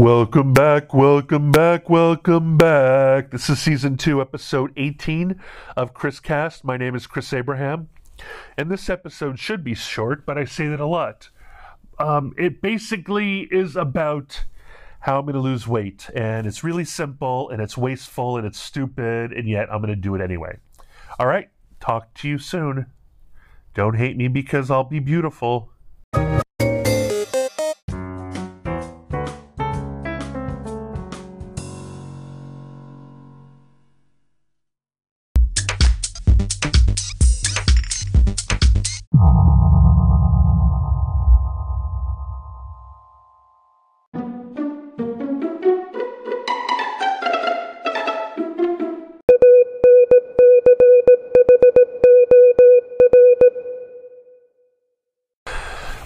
Welcome back, welcome back, welcome back. This is season two, episode 18 of Chris Cast. My name is Chris Abraham, and this episode should be short, but I say that a lot. Um, it basically is about how I'm going to lose weight, and it's really simple, and it's wasteful, and it's stupid, and yet I'm going to do it anyway. All right, talk to you soon. Don't hate me because I'll be beautiful.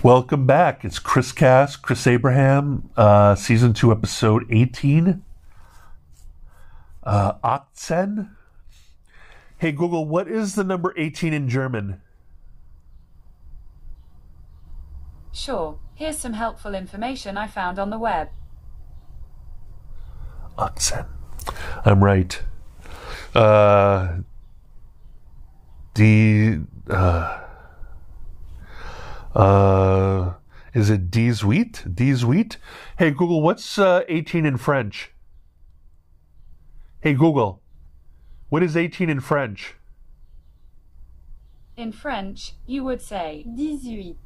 Welcome back. It's Chris Cast, Chris Abraham, uh, season two, episode 18. Uh, 18. Hey, Google, what is the number 18 in German? Sure, here's some helpful information I found on the web. 18. I'm right. Uh, the. Uh, uh, is it 18? 18? Hey, Google, what's uh, 18 in French? Hey, Google, what is 18 in French? In French, you would say 18.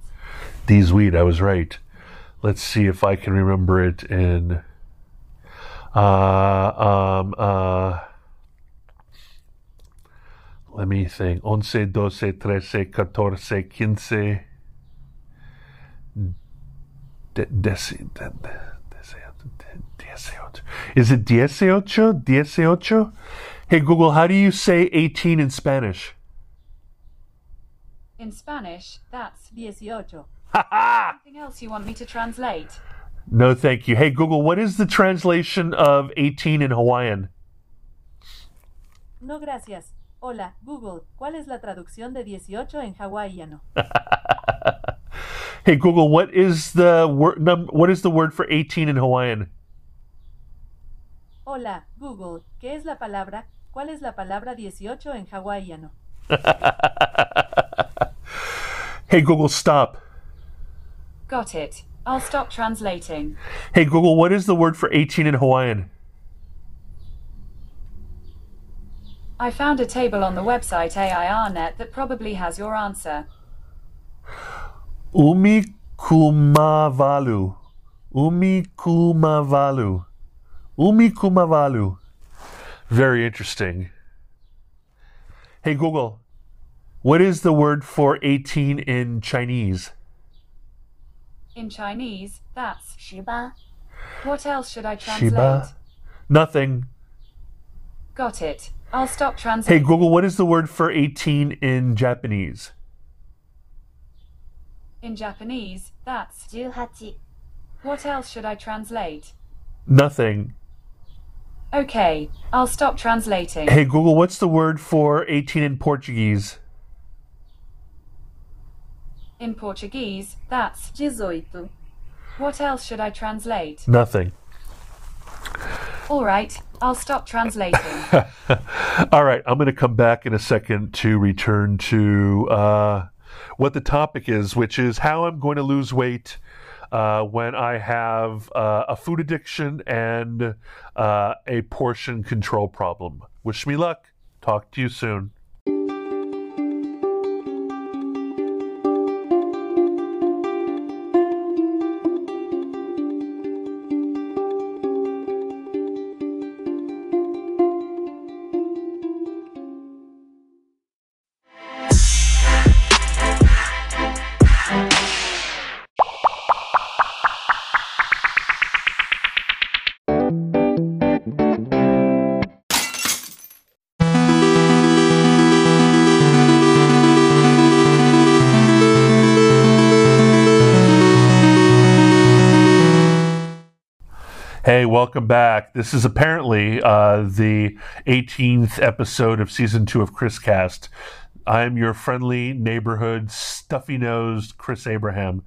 18, I was right. Let's see if I can remember it in. Uh, um, uh, let me think. Once, doce, trece, catorce, quince. De, desi, de, dieciocho. Is it dieciocho? Dieciocho? Hey Google, how do you say 18 in Spanish? In Spanish, that's Dieciocho. something else you want me to translate. No, thank you. Hey Google, what is the translation of 18 in Hawaiian? No, gracias. Hola, Google. ¿Cuál es la traducción de 18 en hawaiano? Hey Google, what is the word num, what is the word for 18 in Hawaiian? Hola, Google. ¿Qué es la palabra? ¿Cuál es la palabra 18 en hawaiano? Hey Google, stop. Got it. I'll stop translating. Hey Google, what is the word for 18 in Hawaiian? I found a table on the website AIRNet that probably has your answer. Umi kumavalu. Umi kumavalu. Umi kumavalu. Very interesting. Hey Google, what is the word for 18 in Chinese? In Chinese, that's Shiba. what else should I translate? Shiba? Nothing. Got it. I'll stop translating. Hey. Google, what is the word for 18 in Japanese? In Japanese, that's 18. what else should I translate? Nothing. Okay, I'll stop translating. Hey Google, what's the word for 18 in Portuguese? In Portuguese, that's 18. what else should I translate? Nothing. All right, I'll stop translating. All right, I'm going to come back in a second to return to uh, what the topic is, which is how I'm going to lose weight uh, when I have uh, a food addiction and uh, a portion control problem. Wish me luck. Talk to you soon. Welcome back. This is apparently uh, the 18th episode of season two of Chris Cast. I am your friendly neighborhood, stuffy nosed Chris Abraham.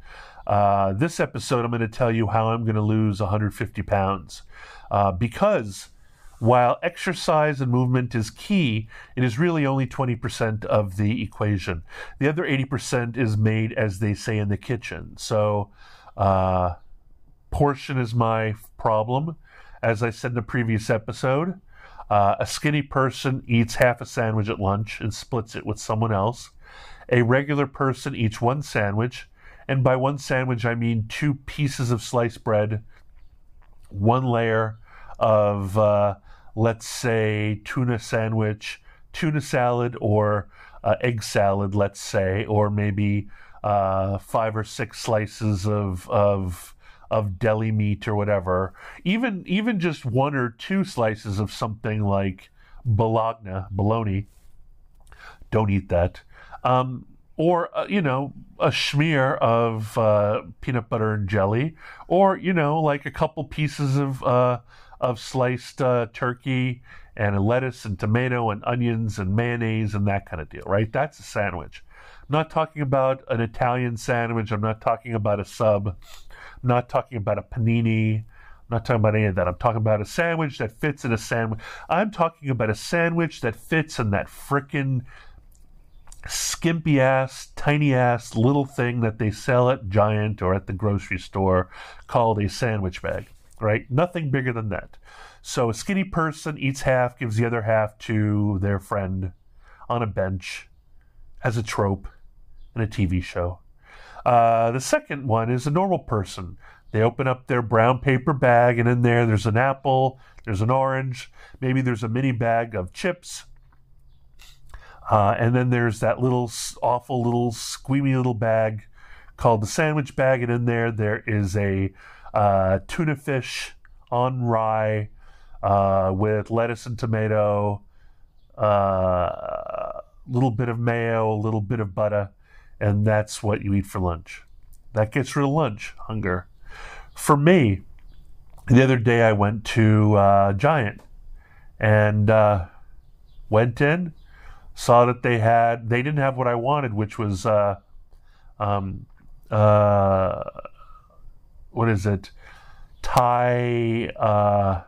Uh, this episode, I'm going to tell you how I'm going to lose 150 pounds. Uh, because while exercise and movement is key, it is really only 20% of the equation. The other 80% is made, as they say, in the kitchen. So, uh, portion is my problem. As I said in the previous episode, uh, a skinny person eats half a sandwich at lunch and splits it with someone else. A regular person eats one sandwich, and by one sandwich, I mean two pieces of sliced bread, one layer of, uh, let's say, tuna sandwich, tuna salad, or uh, egg salad, let's say, or maybe uh, five or six slices of, of of deli meat or whatever, even even just one or two slices of something like bologna, bologna, don't eat that. Um, or uh, you know a smear of uh, peanut butter and jelly, or you know like a couple pieces of uh, of sliced uh, turkey and lettuce and tomato and onions and mayonnaise and that kind of deal, right? That's a sandwich. Not talking about an Italian sandwich. I'm not talking about a sub. I'm not talking about a panini. I'm not talking about any of that. I'm talking about a sandwich that fits in a sandwich. I'm talking about a sandwich that fits in that frickin' skimpy ass, tiny ass little thing that they sell at Giant or at the grocery store called a sandwich bag, right? Nothing bigger than that. So a skinny person eats half, gives the other half to their friend on a bench as a trope in a TV show. Uh, the second one is a normal person. They open up their brown paper bag, and in there, there's an apple, there's an orange, maybe there's a mini bag of chips. Uh, and then there's that little awful little squeamy little bag called the sandwich bag, and in there there is a uh, tuna fish on rye uh, with lettuce and tomato, a uh, little bit of mayo, a little bit of butter, and that's what you eat for lunch. That gets rid of lunch hunger. For me, the other day I went to uh, Giant and uh, went in, saw that they had they didn't have what I wanted, which was uh, um, uh, what is it? Thai. Uh,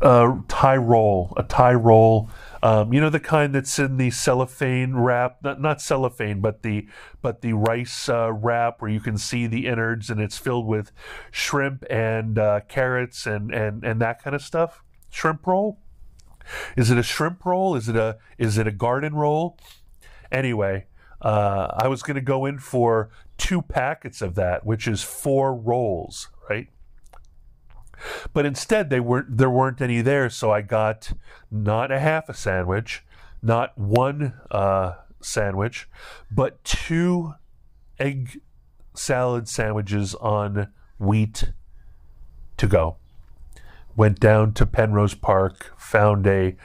uh, Thai roll, a Thai roll um, you know the kind that's in the cellophane wrap, not, not cellophane, but the but the rice uh, wrap where you can see the innards and it's filled with shrimp and uh, carrots and, and and that kind of stuff. Shrimp roll. Is it a shrimp roll? Is it a is it a garden roll? Anyway, uh, I was going to go in for two packets of that, which is four rolls, right? But instead, they weren't. There weren't any there, so I got not a half a sandwich, not one uh, sandwich, but two egg salad sandwiches on wheat to go. Went down to Penrose Park, found a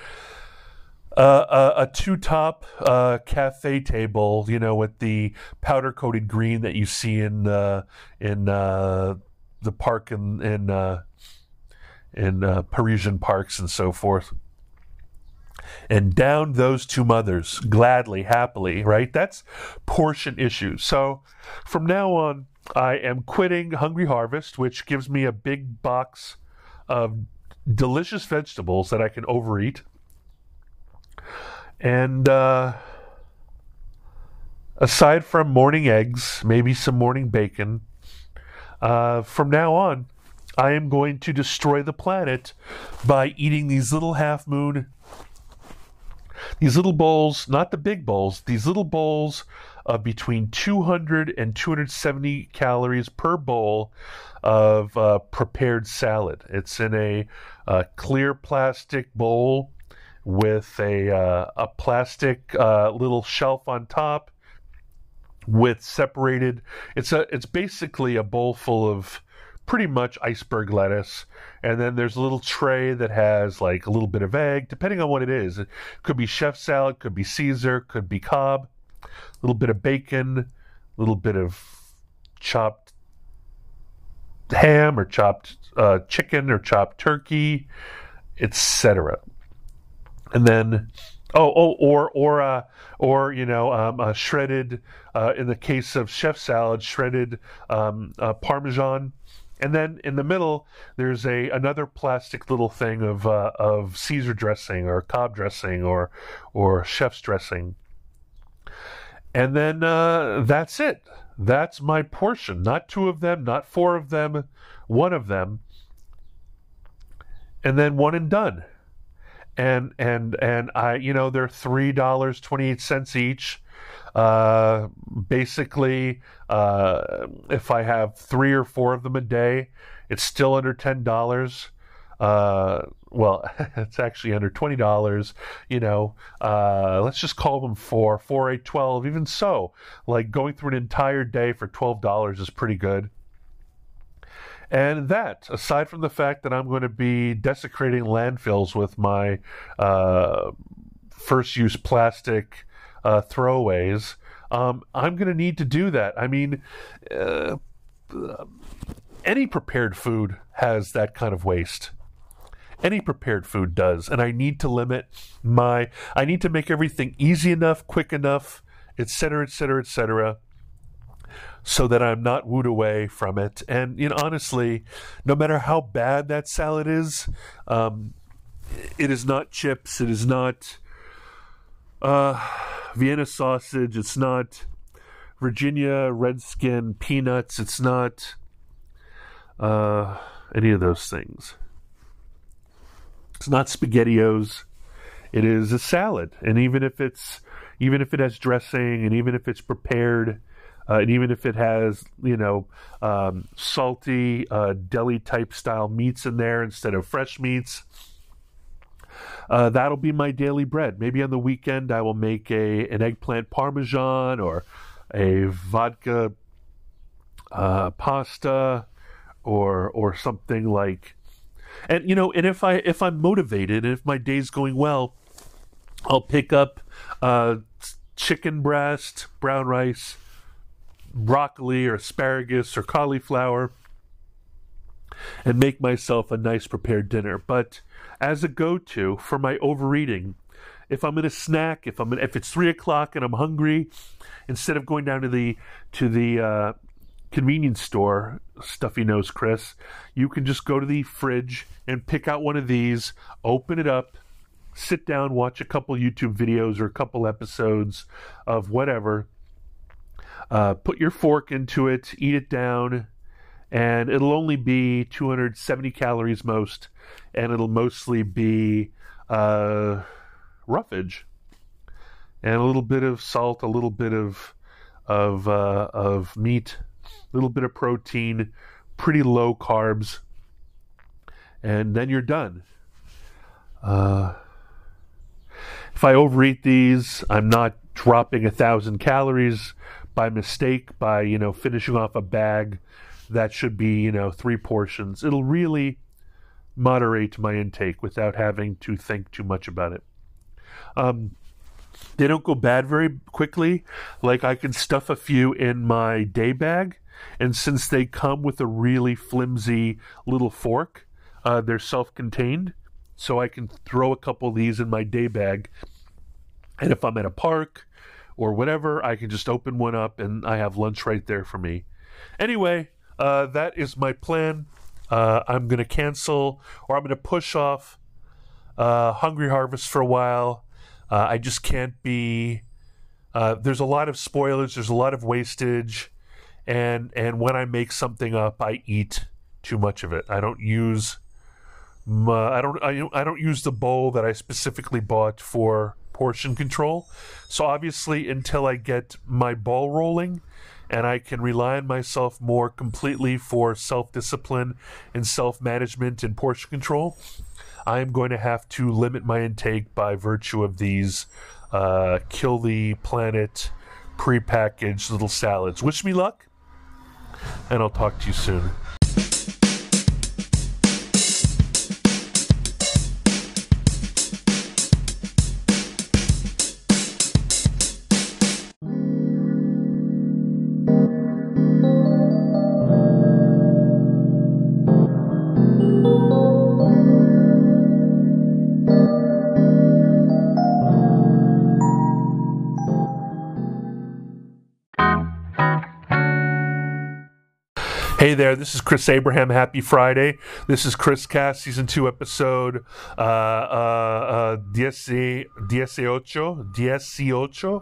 uh, a, a, two top uh, cafe table, you know, with the powder coated green that you see in uh, in uh, the park in in uh, in uh, Parisian parks and so forth. And down those two mothers gladly, happily, right? That's portion issue. So from now on, I am quitting Hungry Harvest, which gives me a big box of delicious vegetables that I can overeat. And uh, aside from morning eggs, maybe some morning bacon, uh, from now on, I am going to destroy the planet by eating these little half moon, these little bowls, not the big bowls, these little bowls of between 200 and 270 calories per bowl of uh, prepared salad. It's in a, a, clear plastic bowl with a, uh, a plastic uh, little shelf on top with separated. It's a it's basically a bowl full of pretty much iceberg lettuce. And then there's a little tray that has like a little bit of egg, depending on what it is. It could be chef salad, could be Caesar, could be Cobb, a little bit of bacon, a little bit of chopped ham or chopped uh, chicken or chopped turkey, etc. and then oh oh or or uh, or you know um, uh, shredded uh, in the case of chef salad shredded um, uh, parmesan and then in the middle there's a another plastic little thing of uh, of Caesar dressing or Cobb dressing or or chef's dressing. And then uh, that's it. That's my portion. Not two of them not four of them one of them. And then one and done. And and and I, you know, they're three dollars twenty eight cents each. Uh, basically, uh, if I have three or four of them a day, it's still under ten dollars. Uh, well, it's actually under twenty dollars. You know, uh, let's just call them four, four, eight, twelve. Even so, like going through an entire day for twelve dollars is pretty good. And that, aside from the fact that I'm going to be desecrating landfills with my uh, first use plastic uh, throwaways, um, I'm going to need to do that. I mean, uh, any prepared food has that kind of waste. Any prepared food does. And I need to limit my, I need to make everything easy enough, quick enough, etc., etc., etc so that I'm not wooed away from it. And you know, honestly, no matter how bad that salad is, um, it is not chips. It is not uh, Vienna sausage. It's not Virginia Redskin peanuts. It's not uh, any of those things. It's not SpaghettiOs. It is a salad, and even if it's even if it has dressing, and even if it's prepared uh, and even if it has, you know, um, salty uh, deli type style meats in there instead of fresh meats, uh, that'll be my daily bread. Maybe on the weekend I will make a an eggplant parmesan or a vodka uh, pasta or or something like. And you know, and if I if I'm motivated and if my day's going well, I'll pick up uh, chicken breast, brown rice, broccoli or asparagus or cauliflower and make myself a nice prepared dinner. But as a go-to for my overeating, if I'm in a snack, if I'm in, if it's three o'clock and I'm hungry, instead of going down to the to the uh, convenience store, stuffy nose Chris, you can just go to the fridge and pick out one of these, open it up, sit down, watch a couple YouTube videos or a couple episodes of whatever, uh, put your fork into it, eat it down, and it'll only be 270 calories most, and it'll mostly be uh, roughage and a little bit of salt, a little bit of of uh, of meat, a little bit of protein, pretty low carbs, and then you're done. Uh, if I overeat these, I'm not dropping a thousand calories by mistake by you know finishing off a bag that should be you know three portions. It'll really moderate my intake without having to think too much about it. Um, they don't go bad very quickly. Like i can stuff a few in my day bag and since they come with a really flimsy little fork uh, they're self-contained. So i can throw a couple of these in my day bag. And if i'm at a park or whatever, I can just open one up and I have lunch right there for me. Anyway, uh, that is my plan. Uh, I'm going to cancel or I'm going to push off uh, Hungry Harvest for a while. Uh, I just can't be. Uh, there's a lot of spoilers. There's a lot of wastage, and and when I make something up, I eat too much of it. I don't use. My, I don't. I, I don't use the bowl that I specifically bought for portion control. So obviously, until I get my ball rolling and I can rely on myself more completely for self discipline and self management and portion control, I am going to have to limit my intake by virtue of these uh, kill the planet prepackaged little salads. Wish me luck, and I'll talk to you soon. Hey there, this is Chris Abraham. Happy Friday. This is Chris Cast, Season 2, Episode uh, uh, uh, 18, 18, 18, 18,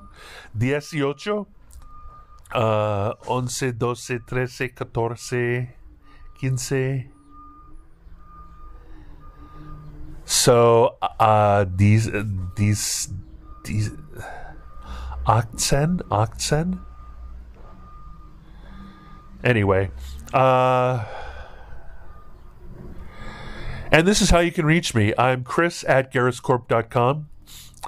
uh, 11, 12, 13, 14, 15. So, uh, these, these, these, 18, 18? Anyway, uh, and this is how you can reach me. I'm Chris at gerriscorp.com.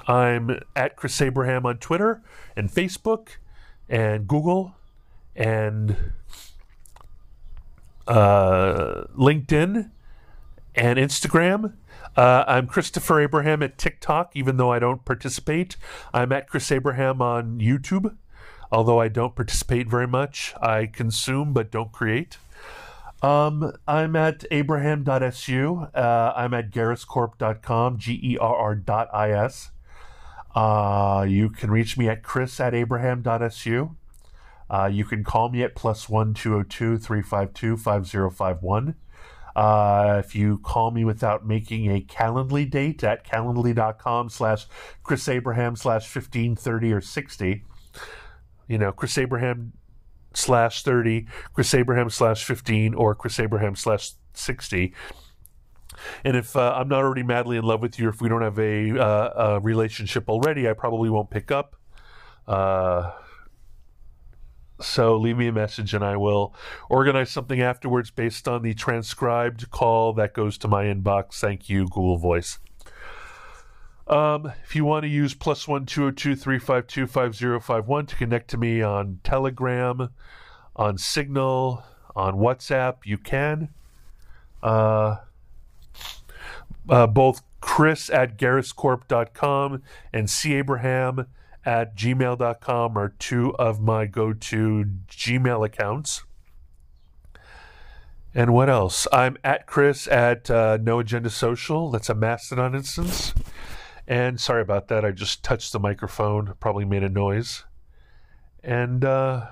I'm at Chris Abraham on Twitter and Facebook and Google and uh, LinkedIn and Instagram. Uh, I'm Christopher Abraham at TikTok, even though I don't participate. I'm at Chris Abraham on YouTube, although I don't participate very much. I consume but don't create. Um, I'm at abraham.su. Uh, I'm at gerriscorp.com, G E R R dot I S. Uh, you can reach me at chris at abraham.su. Uh, you can call me at plus one two zero two three five two five zero five one. Uh, if you call me without making a Calendly date at calendly.com slash Chris Abraham slash 1530 or 60, you know, Chris Abraham slash 30, Chris Abraham slash 15, or Chris Abraham slash 60. And if uh, I'm not already madly in love with you, if we don't have a, uh, a relationship already, I probably won't pick up. Uh, so leave me a message and I will organize something afterwards based on the transcribed call that goes to my inbox. Thank you, Google Voice. Um, if you want to use plus one two zero two three five two five zero five one to connect to me on Telegram, on Signal, on WhatsApp, you can. Uh, uh, both Chris at gerriscorp.com and C Abraham at gmail.com are two of my go to Gmail accounts. And what else? I'm at Chris at uh, No Agenda Social. That's a Mastodon instance. And sorry about that. I just touched the microphone, probably made a noise. And uh,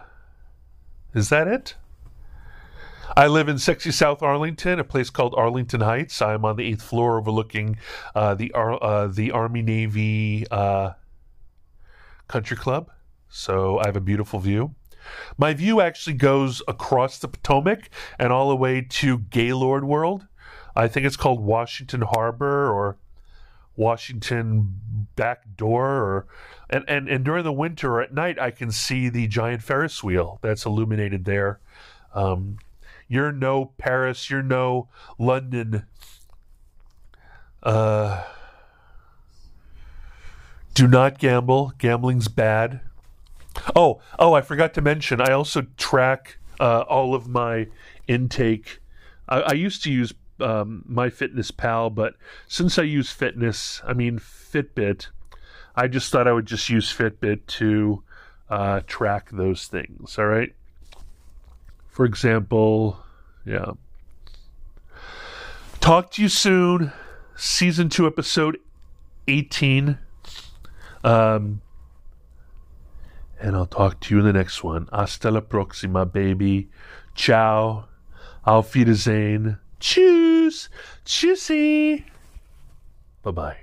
is that it? I live in sexy South Arlington, a place called Arlington Heights. I'm on the eighth floor overlooking uh, the uh, the Army Navy uh, Country Club. So I have a beautiful view. My view actually goes across the Potomac and all the way to Gaylord World. I think it's called Washington Harbor or Washington Back Door or and, and, and during the winter at night I can see the giant Ferris wheel that's illuminated there. Um, you're no Paris, you're no London. Uh, do not gamble. Gambling's bad. Oh, oh, I forgot to mention. I also track uh, all of my intake. I, I used to use um, MyFitnessPal, but since I use Fitness, I mean Fitbit, I just thought I would just use Fitbit to uh, track those things. All right. For example, yeah. Talk to you soon. Season two, episode eighteen. Um, and I'll talk to you in the next one. Hasta la próxima, baby. Ciao. Auf Wiedersehen. Tschüss. Bye bye.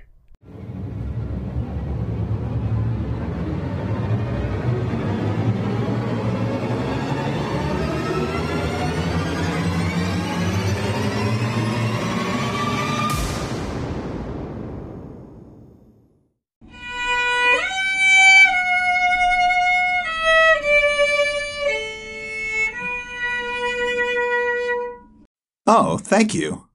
Oh, thank you.